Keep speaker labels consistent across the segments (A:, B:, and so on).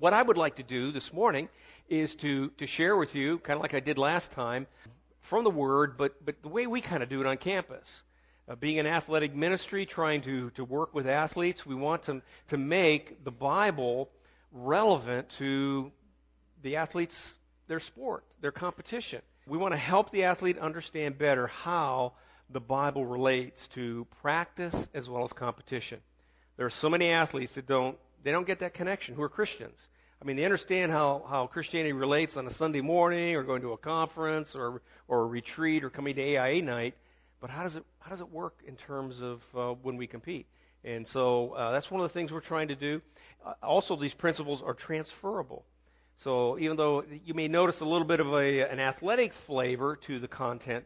A: What I would like to do this morning is to, to share with you, kind of like I did last time, from the Word, but, but the way we kind of do it on campus. Uh, being an athletic ministry, trying to, to work with athletes, we want to, to make the Bible relevant to the athletes, their sport, their competition. We want to help the athlete understand better how the Bible relates to practice as well as competition. There are so many athletes that don't they don't get that connection who are Christians. I mean, they understand how, how Christianity relates on a Sunday morning or going to a conference or or a retreat or coming to AIA night, but how does it how does it work in terms of uh, when we compete? And so uh, that's one of the things we're trying to do. Uh, also, these principles are transferable. So even though you may notice a little bit of a, an athletic flavor to the content,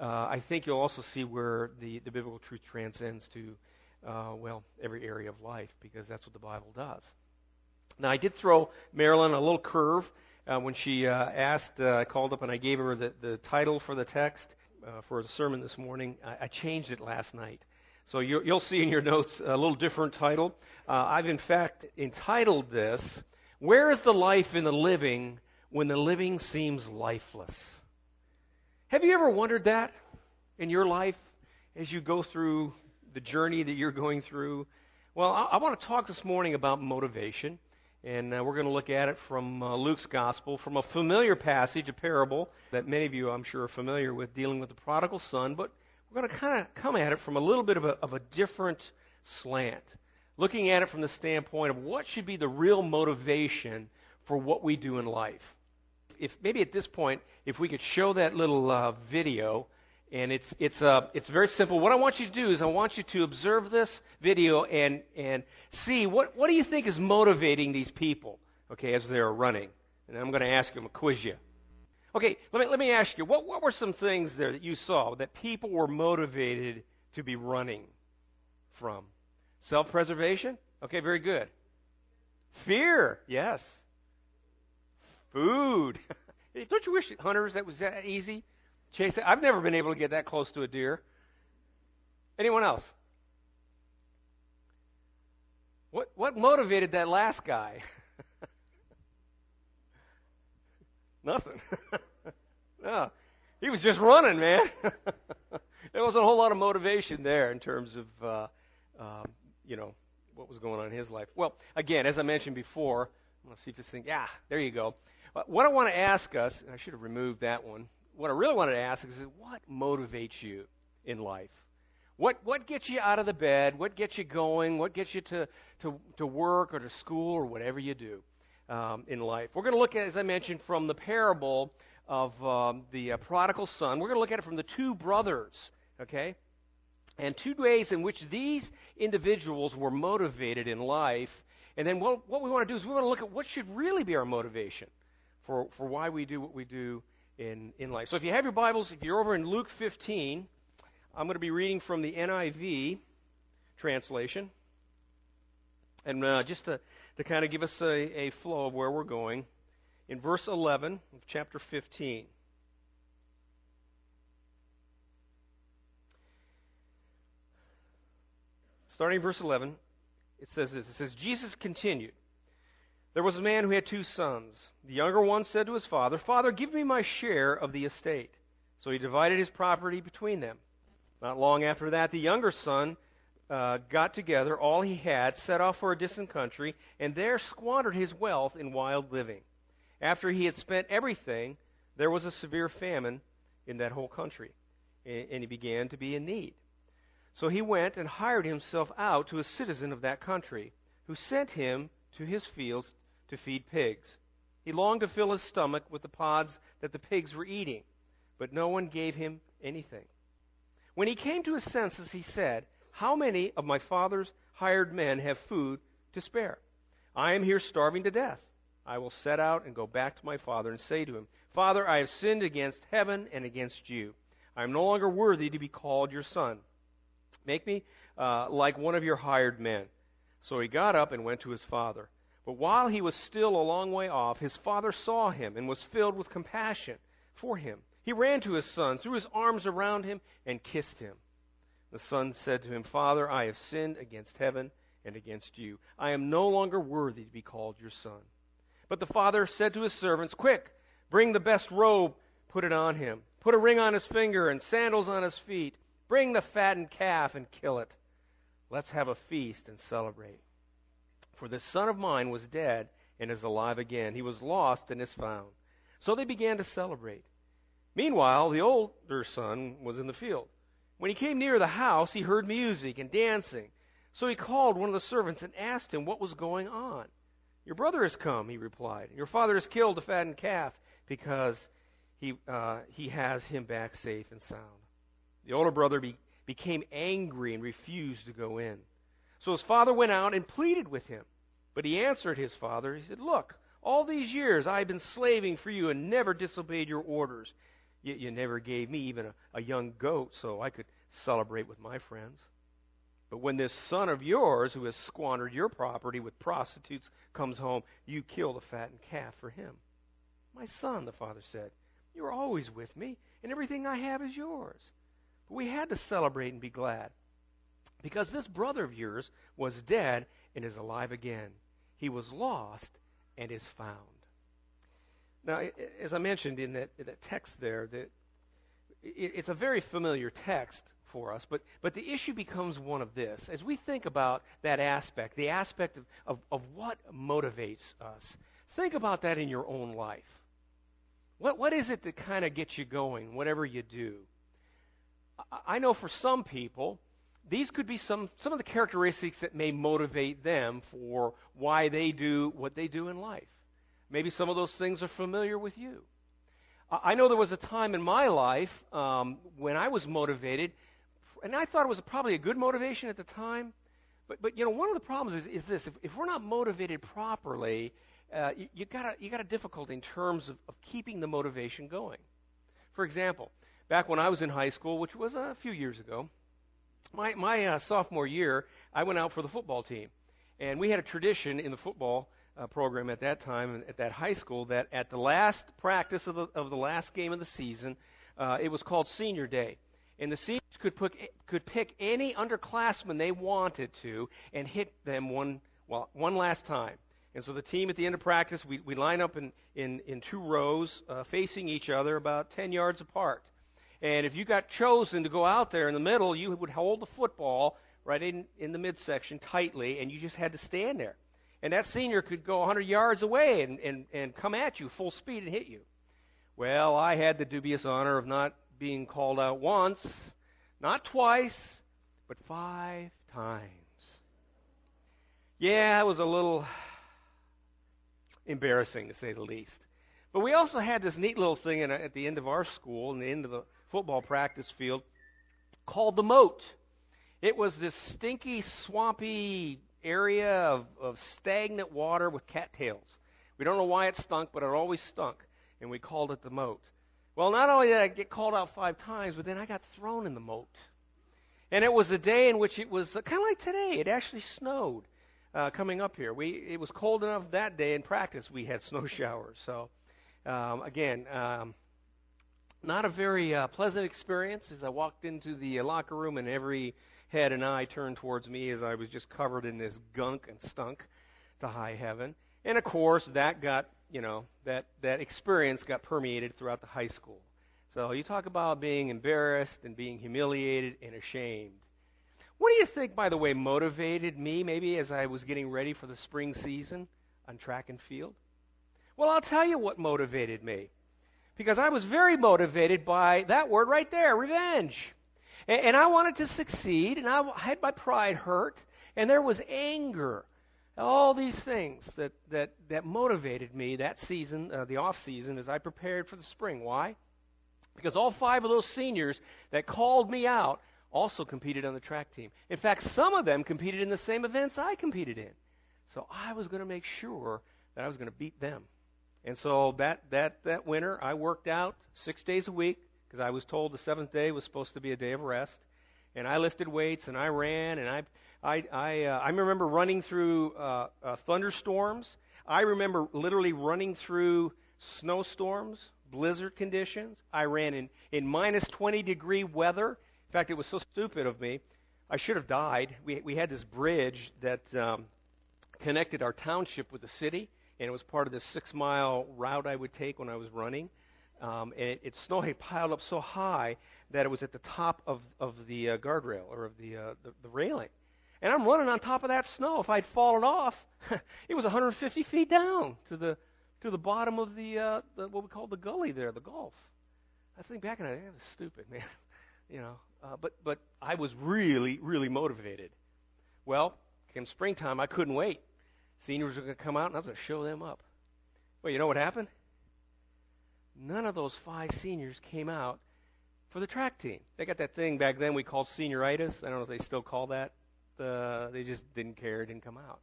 A: uh, I think you'll also see where the, the biblical truth transcends to, uh, well, every area of life, because that's what the Bible does. Now, I did throw Marilyn a little curve uh, when she uh, asked, uh, I called up and I gave her the, the title for the text uh, for the sermon this morning. I, I changed it last night. So you, you'll see in your notes a little different title. Uh, I've, in fact, entitled this where is the life in the living when the living seems lifeless? Have you ever wondered that in your life as you go through the journey that you're going through? Well, I, I want to talk this morning about motivation, and uh, we're going to look at it from uh, Luke's gospel, from a familiar passage, a parable that many of you, I'm sure, are familiar with, dealing with the prodigal son, but we're going to kind of come at it from a little bit of a, of a different slant looking at it from the standpoint of what should be the real motivation for what we do in life. If maybe at this point, if we could show that little uh, video, and it's it's uh, it's very simple. What I want you to do is I want you to observe this video and and see what what do you think is motivating these people, okay, as they're running. And I'm going to ask them a quiz you. Okay, let me let me ask you what what were some things there that you saw that people were motivated to be running from? Self preservation? Okay, very good. Fear? Yes. Food. Don't you wish, hunters, that was that easy? Chase. I've never been able to get that close to a deer. Anyone else? What what motivated that last guy? Nothing. no. He was just running, man. there wasn't a whole lot of motivation there in terms of uh, um, you know, what was going on in his life. Well, again, as I mentioned before, I'm going to see if this thing, yeah, there you go. Uh, what I want to ask us, and I should have removed that one. What I really wanted to ask is, what motivates you in life? What what gets you out of the bed? What gets you going? What gets you to to, to work or to school or whatever you do um, in life? We're going to look at, as I mentioned, from the parable of um, the uh, prodigal son. We're going to look at it from the two brothers. Okay, and two ways in which these individuals were motivated in life. And then what, what we want to do is we want to look at what should really be our motivation for, for why we do what we do in, in life. So if you have your Bibles, if you're over in Luke 15, I'm going to be reading from the NIV translation. And uh, just to, to kind of give us a, a flow of where we're going, in verse 11 of chapter 15. starting verse 11, it says this. It says, Jesus continued. There was a man who had two sons. The younger one said to his father, Father, give me my share of the estate. So he divided his property between them. Not long after that, the younger son uh, got together all he had, set off for a distant country, and there squandered his wealth in wild living. After he had spent everything, there was a severe famine in that whole country, and he began to be in need. So he went and hired himself out to a citizen of that country, who sent him to his fields to feed pigs. He longed to fill his stomach with the pods that the pigs were eating, but no one gave him anything. When he came to his senses, he said, How many of my father's hired men have food to spare? I am here starving to death. I will set out and go back to my father and say to him, Father, I have sinned against heaven and against you. I am no longer worthy to be called your son. Make me uh, like one of your hired men. So he got up and went to his father. But while he was still a long way off, his father saw him and was filled with compassion for him. He ran to his son, threw his arms around him, and kissed him. The son said to him, Father, I have sinned against heaven and against you. I am no longer worthy to be called your son. But the father said to his servants, Quick, bring the best robe, put it on him. Put a ring on his finger and sandals on his feet. Bring the fattened calf and kill it. Let's have a feast and celebrate. For this son of mine was dead and is alive again. He was lost and is found. So they began to celebrate. Meanwhile, the older son was in the field. When he came near the house, he heard music and dancing. So he called one of the servants and asked him what was going on. Your brother has come, he replied. Your father has killed the fattened calf because he, uh, he has him back safe and sound. The older brother be, became angry and refused to go in. So his father went out and pleaded with him. But he answered his father. He said, Look, all these years I have been slaving for you and never disobeyed your orders. Yet you never gave me even a, a young goat so I could celebrate with my friends. But when this son of yours, who has squandered your property with prostitutes, comes home, you kill the fattened calf for him. My son, the father said, you are always with me, and everything I have is yours. But we had to celebrate and be glad. Because this brother of yours was dead and is alive again. He was lost and is found. Now, as I mentioned in that, in that text there, that it's a very familiar text for us, but, but the issue becomes one of this. As we think about that aspect, the aspect of, of, of what motivates us, think about that in your own life. What, what is it that kind of gets you going, whatever you do? I, I know for some people, these could be some, some of the characteristics that may motivate them for why they do what they do in life. Maybe some of those things are familiar with you. I know there was a time in my life um, when I was motivated and I thought it was probably a good motivation at the time. But, but you know, one of the problems is, is this: if, if we're not motivated properly, uh, you, you got a, you got a difficulty in terms of, of keeping the motivation going. For example, back when I was in high school, which was a few years ago, my my uh, sophomore year, I went out for the football team, and we had a tradition in the football uh, program at that time at that high school that at the last practice of the of the last game of the season, uh, it was called Senior Day and the seniors could, put, could pick any underclassmen they wanted to and hit them one, well, one last time. And so the team at the end of practice, we, we line up in, in, in two rows uh, facing each other about 10 yards apart. And if you got chosen to go out there in the middle, you would hold the football right in, in the midsection tightly, and you just had to stand there. And that senior could go 100 yards away and, and, and come at you full speed and hit you. Well, I had the dubious honor of not being called out once, not twice, but five times. Yeah, it was a little embarrassing to say the least. But we also had this neat little thing in, at the end of our school, in the end of the football practice field, called the moat. It was this stinky, swampy area of, of stagnant water with cattails. We don't know why it stunk, but it always stunk, and we called it the moat. Well, not only did I get called out five times, but then I got thrown in the moat. And it was a day in which it was uh, kind of like today. It actually snowed uh, coming up here. We it was cold enough that day in practice we had snow showers. So um, again, um, not a very uh, pleasant experience as I walked into the locker room and every head and eye turned towards me as I was just covered in this gunk and stunk to high heaven. And of course, that got you know, that, that experience got permeated throughout the high school. So you talk about being embarrassed and being humiliated and ashamed. What do you think, by the way, motivated me maybe as I was getting ready for the spring season on track and field? Well, I'll tell you what motivated me. Because I was very motivated by that word right there, revenge. And, and I wanted to succeed, and I had my pride hurt, and there was anger all these things that, that, that motivated me that season, uh, the off season, as I prepared for the spring. Why? Because all five of those seniors that called me out also competed on the track team. In fact, some of them competed in the same events I competed in. So I was going to make sure that I was going to beat them. And so that, that, that winter, I worked out six days a week because I was told the seventh day was supposed to be a day of rest. And I lifted weights and I ran and I I, I, uh, I remember running through uh, uh, thunderstorms. I remember literally running through snowstorms, blizzard conditions. I ran in, in minus 20 degree weather. In fact, it was so stupid of me. I should have died. We, we had this bridge that um, connected our township with the city. And it was part of this six mile route I would take when I was running. Um, and it, it snow had piled up so high that it was at the top of of the uh, guardrail or of the, uh, the the railing. And I'm running on top of that snow. If I'd fallen off, it was 150 feet down to the to the bottom of the, uh, the what we call the gully there, the Gulf. I think back in that, that was stupid, man. you know, uh, but but I was really really motivated. Well, came springtime, I couldn't wait. Seniors were going to come out, and I was going to show them up. Well, you know what happened? None of those five seniors came out for the track team. They got that thing back then we called senioritis. I don't know if they still call that. The, they just didn't care, didn't come out.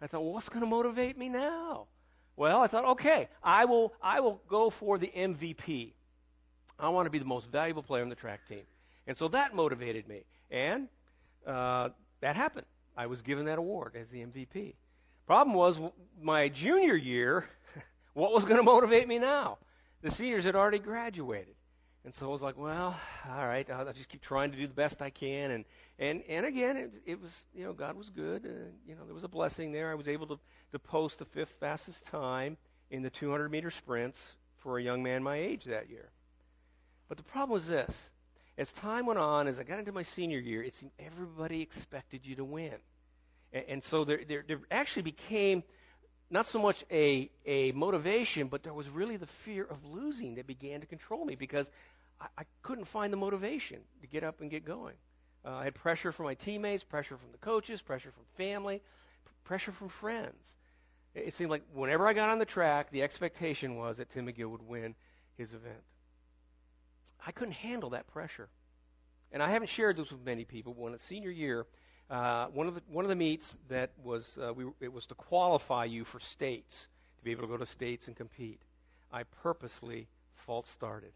A: I thought, well, what's going to motivate me now? Well, I thought, okay, I will, I will go for the MVP. I want to be the most valuable player on the track team. And so that motivated me. And uh, that happened. I was given that award as the MVP. Problem was, my junior year, what was going to motivate me now? The seniors had already graduated. And so I was like, well, all right, I'll, just keep trying to do the best I can. And and and again, it, it was you know God was good. Uh, you know there was a blessing there. I was able to to post the fifth fastest time in the 200 meter sprints for a young man my age that year. But the problem was this: as time went on, as I got into my senior year, it seemed everybody expected you to win, and, and so there, there there actually became not so much a, a motivation, but there was really the fear of losing that began to control me because I, I couldn't find the motivation to get up and get going. Uh, I had pressure from my teammates, pressure from the coaches, pressure from family, p- pressure from friends. It, it seemed like whenever I got on the track, the expectation was that Tim McGill would win his event. I couldn't handle that pressure. And I haven't shared this with many people, but when it's senior year, uh, one of the one of the meets that was uh, we, it was to qualify you for states to be able to go to states and compete. I purposely false started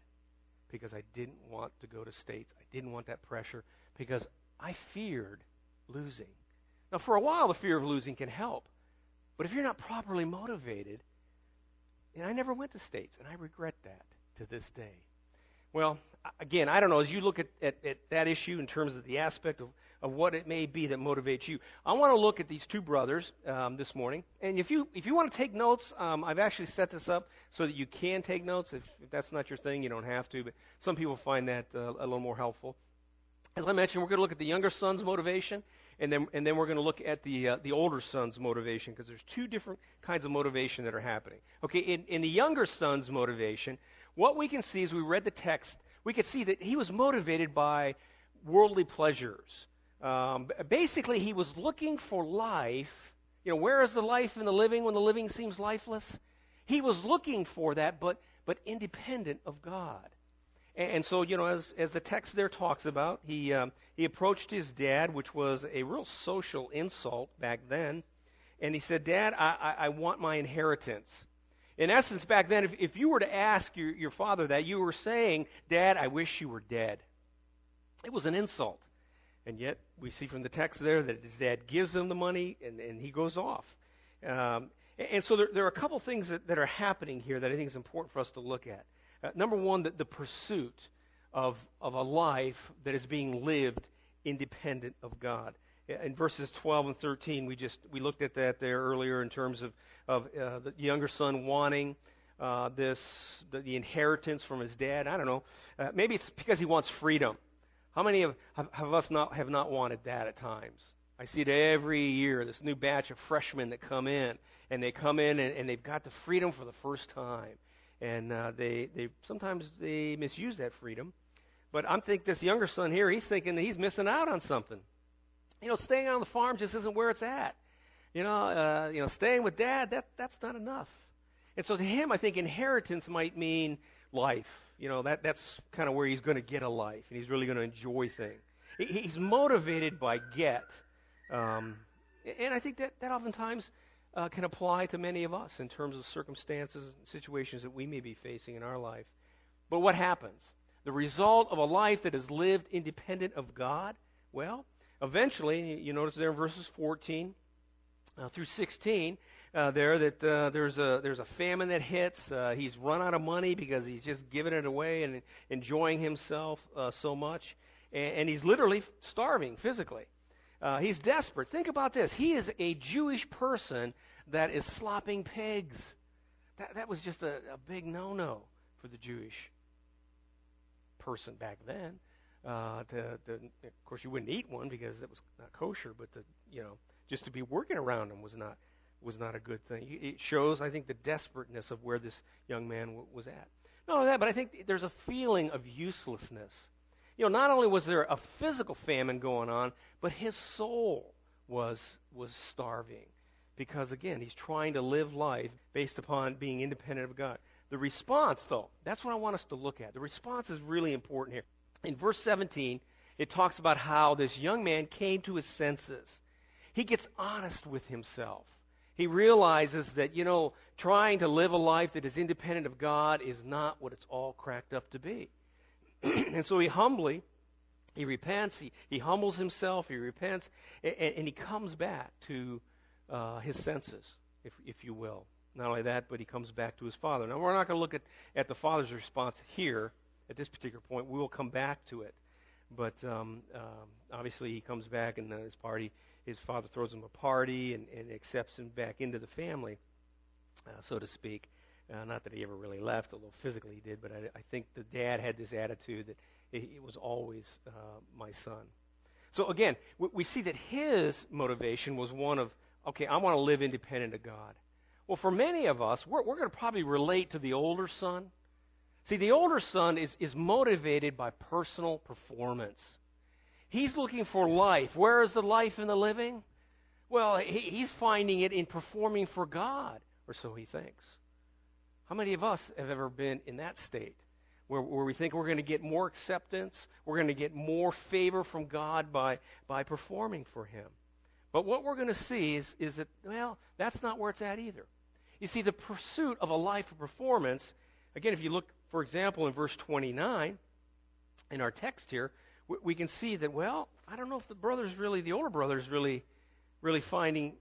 A: because I didn't want to go to states. I didn't want that pressure because I feared losing. Now, for a while, the fear of losing can help, but if you're not properly motivated, and I never went to states, and I regret that to this day. Well, again, I don't know. As you look at, at, at that issue in terms of the aspect of of what it may be that motivates you. I want to look at these two brothers um, this morning, and if you if you want to take notes, um, I've actually set this up so that you can take notes. If, if that's not your thing, you don't have to, but some people find that uh, a little more helpful. As I mentioned, we're going to look at the younger son's motivation, and then and then we're going to look at the uh, the older son's motivation because there's two different kinds of motivation that are happening. Okay, in, in the younger son's motivation, what we can see as we read the text, we can see that he was motivated by worldly pleasures. Um, basically, he was looking for life. You know, where is the life in the living when the living seems lifeless? He was looking for that, but but independent of God. And, and so, you know, as as the text there talks about, he um, he approached his dad, which was a real social insult back then, and he said, "Dad, I, I, I want my inheritance." In essence, back then, if, if you were to ask your, your father that, you were saying, Dad, I wish you were dead. It was an insult. And yet, we see from the text there that his dad gives him the money and, and he goes off. Um, and, and so there, there, are a couple things that, that, are happening here that I think is important for us to look at. Uh, number one, the, the pursuit of, of a life that is being lived independent of God. In verses 12 and 13, we just we looked at that there earlier in terms of, of uh, the younger son wanting uh, this the, the inheritance from his dad. I don't know. Uh, maybe it's because he wants freedom. How many of, have us not have not wanted that at times? I see it every year. This new batch of freshmen that come in, and they come in and, and they've got the freedom for the first time, and uh, they they sometimes they misuse that freedom. But I'm thinking this younger son here, he's thinking that he's missing out on something. You know, staying on the farm just isn't where it's at. You know, uh, you know, staying with dad that that's not enough. And so to him, I think inheritance might mean life you know, that, that's kind of where he's going to get a life, and he's really going to enjoy things. He's motivated by get. Um, and I think that, that oftentimes uh, can apply to many of us in terms of circumstances and situations that we may be facing in our life. But what happens? The result of a life that is lived independent of God? Well, eventually, you notice there in verses 14 uh, through 16, uh, there that uh, there's a there's a famine that hits. Uh, he's run out of money because he's just giving it away and enjoying himself uh, so much, and, and he's literally starving physically. Uh, he's desperate. Think about this. He is a Jewish person that is slopping pigs. That, that was just a, a big no no for the Jewish person back then. Uh, to, to, of course, you wouldn't eat one because it was not kosher, but to, you know, just to be working around him was not was not a good thing. It shows, I think, the desperateness of where this young man w- was at. Not only that, but I think there's a feeling of uselessness. You know, not only was there a physical famine going on, but his soul was was starving because again, he's trying to live life based upon being independent of God. The response, though, that's what I want us to look at. The response is really important here. In verse 17, it talks about how this young man came to his senses. He gets honest with himself. He realizes that, you know, trying to live a life that is independent of God is not what it's all cracked up to be. and so he humbly, he repents, he, he humbles himself, he repents, and, and he comes back to uh, his senses, if, if you will. Not only that, but he comes back to his father. Now, we're not going to look at, at the father's response here at this particular point. We will come back to it. But um, um, obviously, he comes back, and his party, his father throws him a party and, and accepts him back into the family, uh, so to speak. Uh, not that he ever really left, although physically he did. But I, I think the dad had this attitude that it, it was always uh, my son. So again, we, we see that his motivation was one of, okay, I want to live independent of God. Well, for many of us, we're, we're going to probably relate to the older son. See, the older son is, is motivated by personal performance. He's looking for life. Where is the life in the living? Well, he, he's finding it in performing for God, or so he thinks. How many of us have ever been in that state? Where, where we think we're going to get more acceptance, we're going to get more favor from God by, by performing for Him. But what we're going to see is, is that, well, that's not where it's at either. You see, the pursuit of a life of performance, again, if you look, for example, in verse 29 in our text here, we, can see that, well, I don't know if the brother's really, the older brother's really, really finding,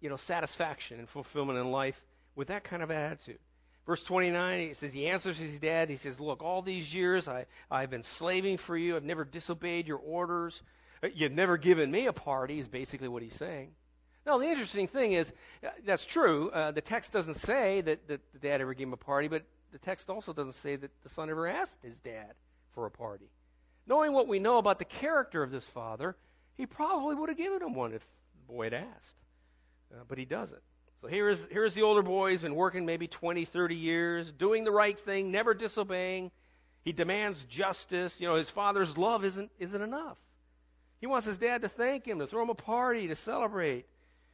A: you know, satisfaction and fulfillment in life with that kind of attitude. Verse 29, he says, he answers his dad. He says, Look, all these years I, I've been slaving for you. I've never disobeyed your orders. Uh, you've never given me a party, is basically what he's saying. Now, the interesting thing is, uh, that's true. Uh, the text doesn't say that, that the dad ever gave him a party, but the text also doesn't say that the son ever asked his dad for a party. Knowing what we know about the character of this father, he probably would have given him one if the boy had asked. Uh, but he doesn't. So here is, here's the older boy. He's been working maybe 20, 30 years, doing the right thing, never disobeying. He demands justice. You know, his father's love isn't, isn't enough. He wants his dad to thank him, to throw him a party, to celebrate.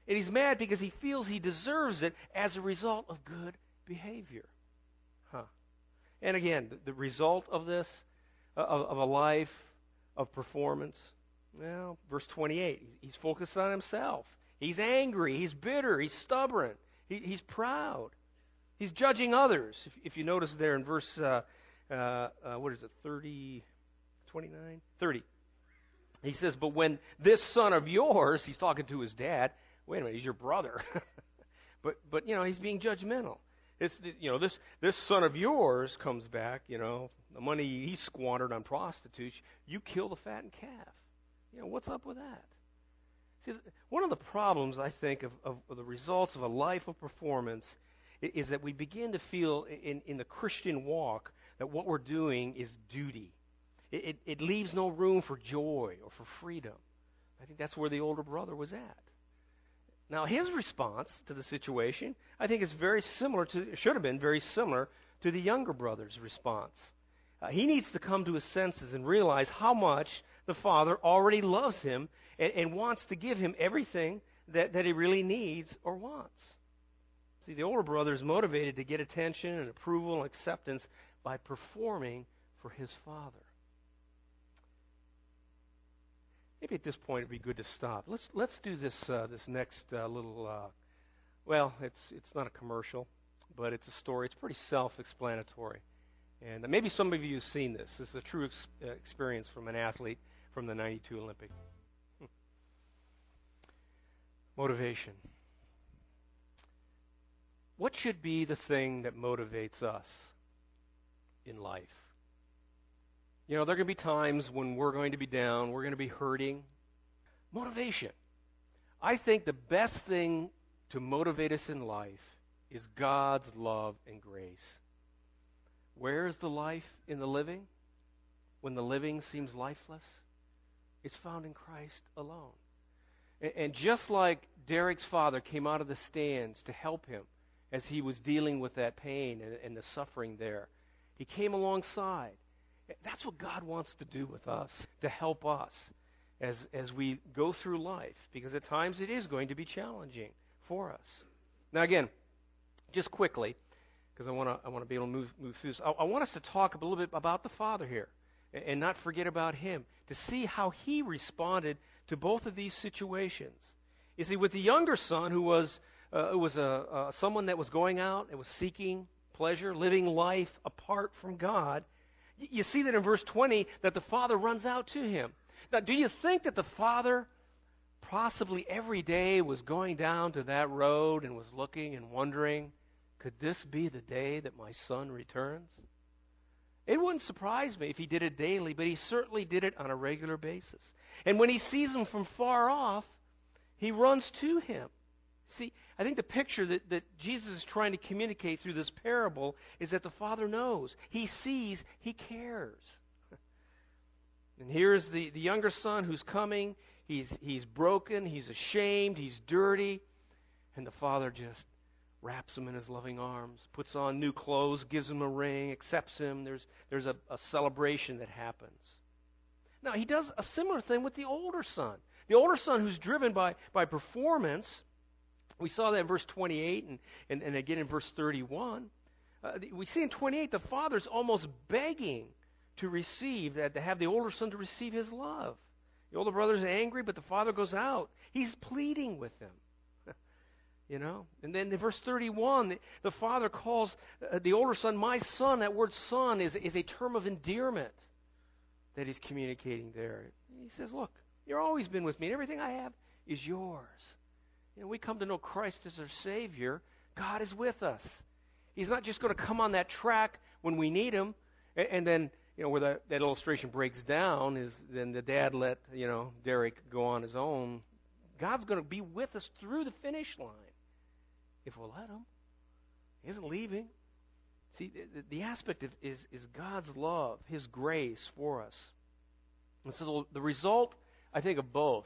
A: And he's mad because he feels he deserves it as a result of good behavior. And again, the, result of this, uh, of, a life of performance, well, verse 28, he's focused on himself. He's angry. He's bitter. He's stubborn. He, he's proud. He's judging others. If, if, you notice there in verse, uh, uh, uh, what is it, 30, 29? 30. He says, But when this son of yours, he's talking to his dad, wait a minute, he's your brother. but but you know, he's being judgmental. It's you know, this this son of yours comes back, you know, the money he squandered on prostitutes, you kill the fattened calf. You know, what's up with that? See, one of the problems I think of, of, of the results of a life of performance is, is that we begin to feel in, in the Christian walk that what we're doing is duty. It, it, it leaves no room for joy or for freedom. I think that's where the older brother was at. Now, his response to the situation, I think, is very similar to, should have been very similar to the younger brother's response. Uh, he needs to come to his senses and realize how much the father already loves him and, and wants to give him everything that, that he really needs or wants. See, the older brother is motivated to get attention and approval and acceptance by performing for his father. Maybe at this point it'd be good to stop. Let's let's do this uh, this next uh, little. Uh, well, it's it's not a commercial, but it's a story. It's pretty self-explanatory, and maybe some of you have seen this. This is a true ex- uh, experience from an athlete from the '92 Olympic. Hmm. Motivation. What should be the thing that motivates us in life? You know, there are going to be times when we're going to be down, we're going to be hurting. Motivation. I think the best thing to motivate us in life is God's love and grace. Where is the life in the living? When the living seems lifeless? It's found in Christ alone. And just like Derek's father came out of the stands to help him as he was dealing with that pain and, the suffering there, he came alongside. That's what God wants to do with us, to help us as, as we go through life, because at times it is going to be challenging for us. Now, again, just quickly, because I want to I want to be able to move move through this. I, I want us to talk a little bit about the Father here, and, and not forget about Him to see how He responded to both of these situations. You see, with the younger son, who was uh, who was a uh, someone that was going out and was seeking pleasure, living life apart from God, you see that in verse 20 that the father runs out to him. Now, do you think that the father possibly every day was going down to that road and was looking and wondering? Could this be the day that my son returns? It wouldn't surprise me if he did it daily, but he certainly did it on a regular basis. And when he sees him from far off, he runs to him. See, I think the picture that, that Jesus is trying to communicate through this parable is that the Father knows. He sees, he cares. And here's the, the younger son who's coming. He's, he's broken, he's ashamed, he's dirty. And the Father just wraps him in his loving arms, puts on new clothes, gives him a ring, accepts him. There's, there's a, a celebration that happens. Now, he does a similar thing with the older son. The older son who's driven by, by performance, we saw that in verse 28 and, and, and again in verse 31. Uh, we see in 28 the father's almost begging to receive, that, to have the older son to receive his love. The older brother's angry, but the father goes out. He's pleading with him. You know? And then in verse 31, the, the father calls uh, the older son, my son. That word son is, is a term of endearment that he's communicating there. He says, Look, you've always been with me, and everything I have is yours. We come to know Christ as our Savior. God is with us. He's not just going to come on that track when we need Him, and, and then you know where that, that illustration breaks down is then the dad let you know Derek go on his own. God's going to be with us through the finish line if we'll let Him. He isn't leaving. See, the, the aspect of, is, is God's love, His grace for us. And so the result, I think, of both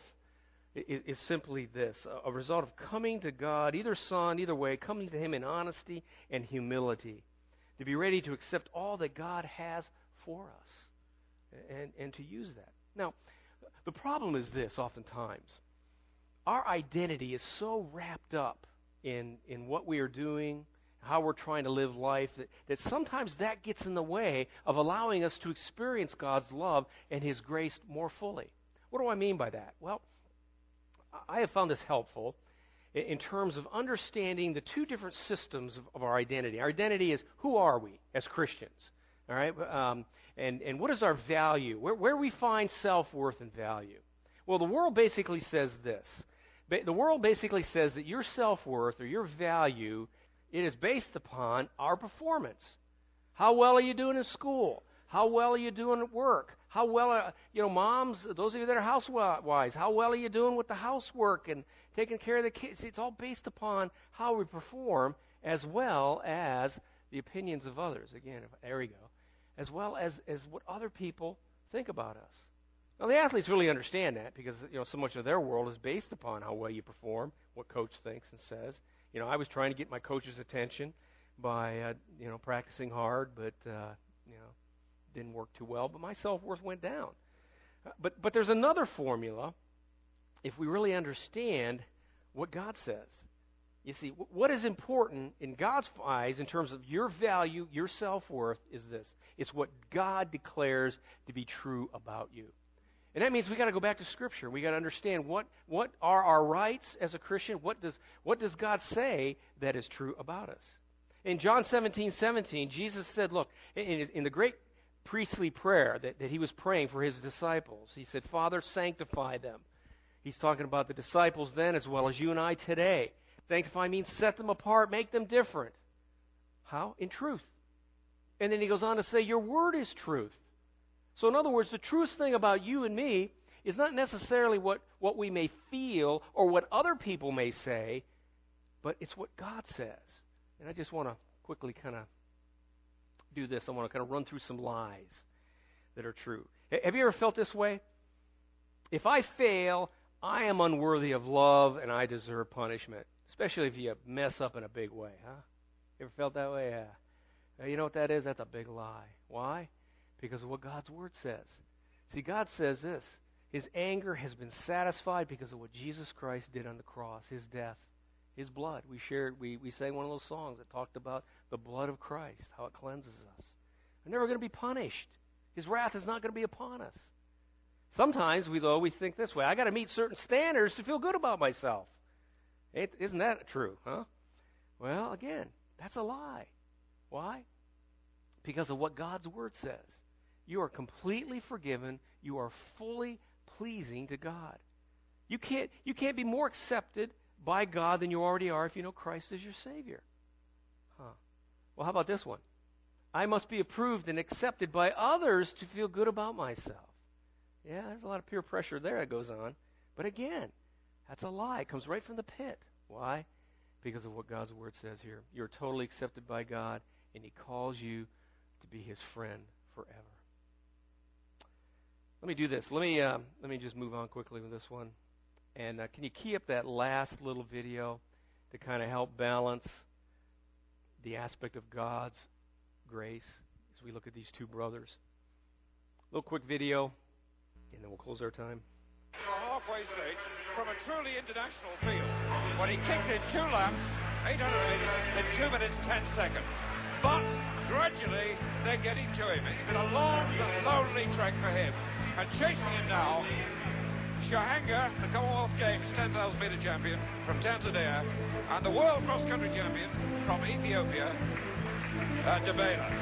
A: is, simply this a result of coming to God, either Son, either way, coming to Him in honesty and humility, to be ready to accept all that God has for us and, and to use that. Now, the problem is this oftentimes our identity is so wrapped up in, in what we are doing, how we're trying to live life, that, that sometimes that gets in the way of allowing us to experience God's love and His grace more fully. What do I mean by that? Well, I have found this helpful in terms of understanding the two different systems of, our identity. Our identity is who are we as Christians? All right? Um, and, and what is our value? Where, where we find self worth and value? Well, the world basically says this the world basically says that your self worth or your value it is based upon our performance. How well are you doing in school? How well are you doing at work? How well are you know moms? Those of you that are housewives, how well are you doing with the housework and taking care of the kids? It's all based upon how we perform, as well as the opinions of others. Again, there we go. As well as as what other people think about us. Now the athletes really understand that because you know so much of their world is based upon how well you perform, what coach thinks and says. You know, I was trying to get my coach's attention by uh, you know practicing hard, but uh, you know didn't work too well. But my self worth went down. Uh, but but there's another formula if we really understand what God says. You see, what is important in God's eyes in terms of your value, your self worth, is this: it's what God declares to be true about you. And that means we've got to go back to Scripture. We've got to understand what, what are our rights as a Christian. What does what does God say that is true about us? In John 17, 17, Jesus said, "Look, in, in the great priestly prayer that, that he was praying for his disciples, he said, Father, sanctify them." He's talking about the disciples then as well as you and I today. Sanctify means set them apart, make them different. How? In truth. And then he goes on to say, Your word is truth. So, in other words, the truest thing about you and me is not necessarily what, what we may feel or what other people may say. but it's what God says. And I just want to quickly kind of do this. I want to kind of run through some lies that are true. Have you ever felt this way? If I fail, I am unworthy of love and I deserve punishment, especially if you mess up in a big way, huh? You ever felt that way? Yeah. You know what that is? That's a big lie. Why? Because of what God's Word says. See, God says this His anger has been satisfied because of what Jesus Christ did on the cross, His death, His blood. We shared, we, we sang one of those songs that talked about the blood of Christ, how it cleanses us. We're never going to be punished. His wrath is not going to be upon us. Sometimes we though we think this way: I got to meet certain standards to feel good about myself. Isn't that true, huh? Well, again, that's a lie. Why? Because of what God's word says. You are completely forgiven. You are fully pleasing to God. You can't you can't be more accepted by God than you already are if you know Christ as your Savior. Huh. Well, how about this one? I must be approved and accepted by others to feel good about myself. Yeah, there's a lot of peer pressure there that goes on. But again, that's a lie. It comes right from the pit. Why? Because of what God's Word says here. You're totally accepted by God, and He calls you to be His friend forever. Let me do this. Let me uh, let me just move on quickly with this one. And uh, can you key up that last little video to kind of help balance the aspect of God's grace as we look at these two brothers? A little quick video and then we'll close our time.
B: Halfway stage from a truly international field when he kicked in two laps, 800 meters in 2 minutes 10 seconds. But gradually they're getting to him. It's been a long, lonely trek for him. And chasing him now, Shahanga, the Commonwealth Games 10,000 meter champion from Tanzania, and the world cross country champion from Ethiopia, uh, Debela.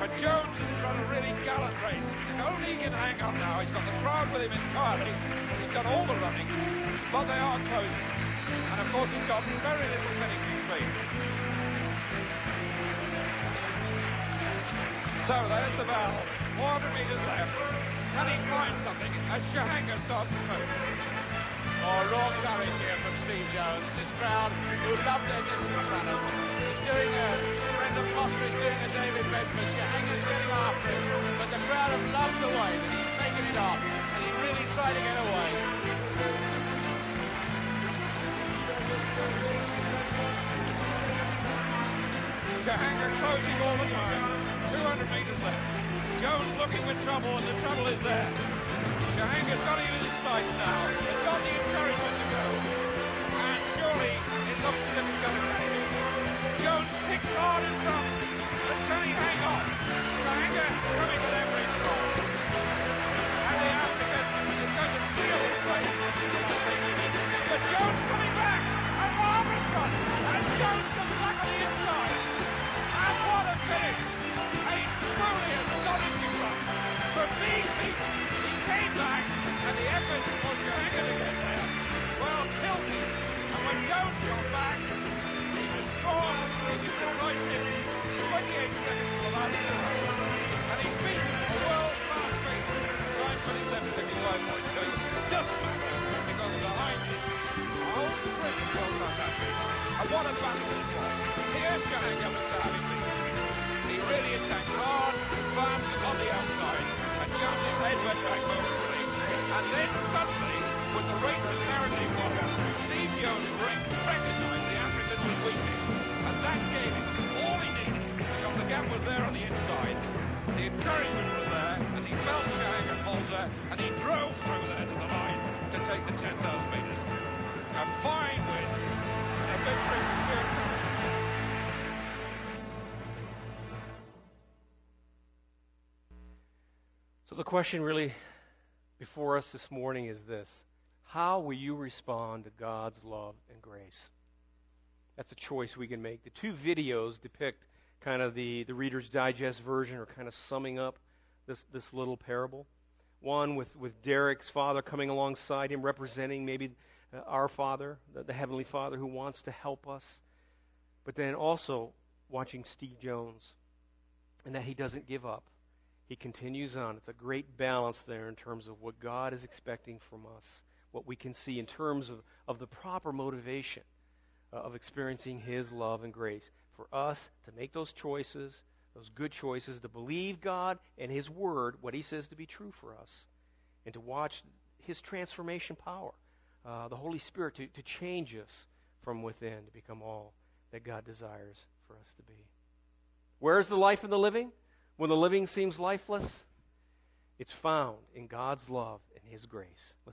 B: But Jones has run a really gallant race. Only he can hang up now. He's got the crowd with him entirely. He's got all the running, but they are closing. And of course, he's got very little finishing speed. So there's the bell. 400 metres left. Can he find something as Shahanga starts to move?
C: Oh, raw courage here from Steve Jones. This crowd who love their distance runners. He's doing a, Brendan Foster is doing a David Bedford. Shahanga's getting after him, but the crowd have loved the way that he's taken it on, and he really tried to get away.
B: Shahanga closing all the time. 200 metres left. Jones looking for trouble, and the trouble is there. Shahanga's got him in his sights now.
A: Question really before us this morning is this How will you respond to God's love and grace? That's a choice we can make. The two videos depict kind of the, the Reader's Digest version or kind of summing up this, this little parable. One with, with Derek's father coming alongside him, representing maybe our Father, the, the Heavenly Father, who wants to help us. But then also watching Steve Jones and that he doesn't give up. He continues on. It's a great balance there in terms of what God is expecting from us, what we can see in terms of, of the proper motivation uh, of experiencing His love and grace. For us to make those choices, those good choices, to believe God and His Word, what He says to be true for us, and to watch His transformation power, uh, the Holy Spirit, to, to change us from within to become all that God desires for us to be. Where is the life in the living? When the living seems lifeless, it's found in God's love and His grace. Let's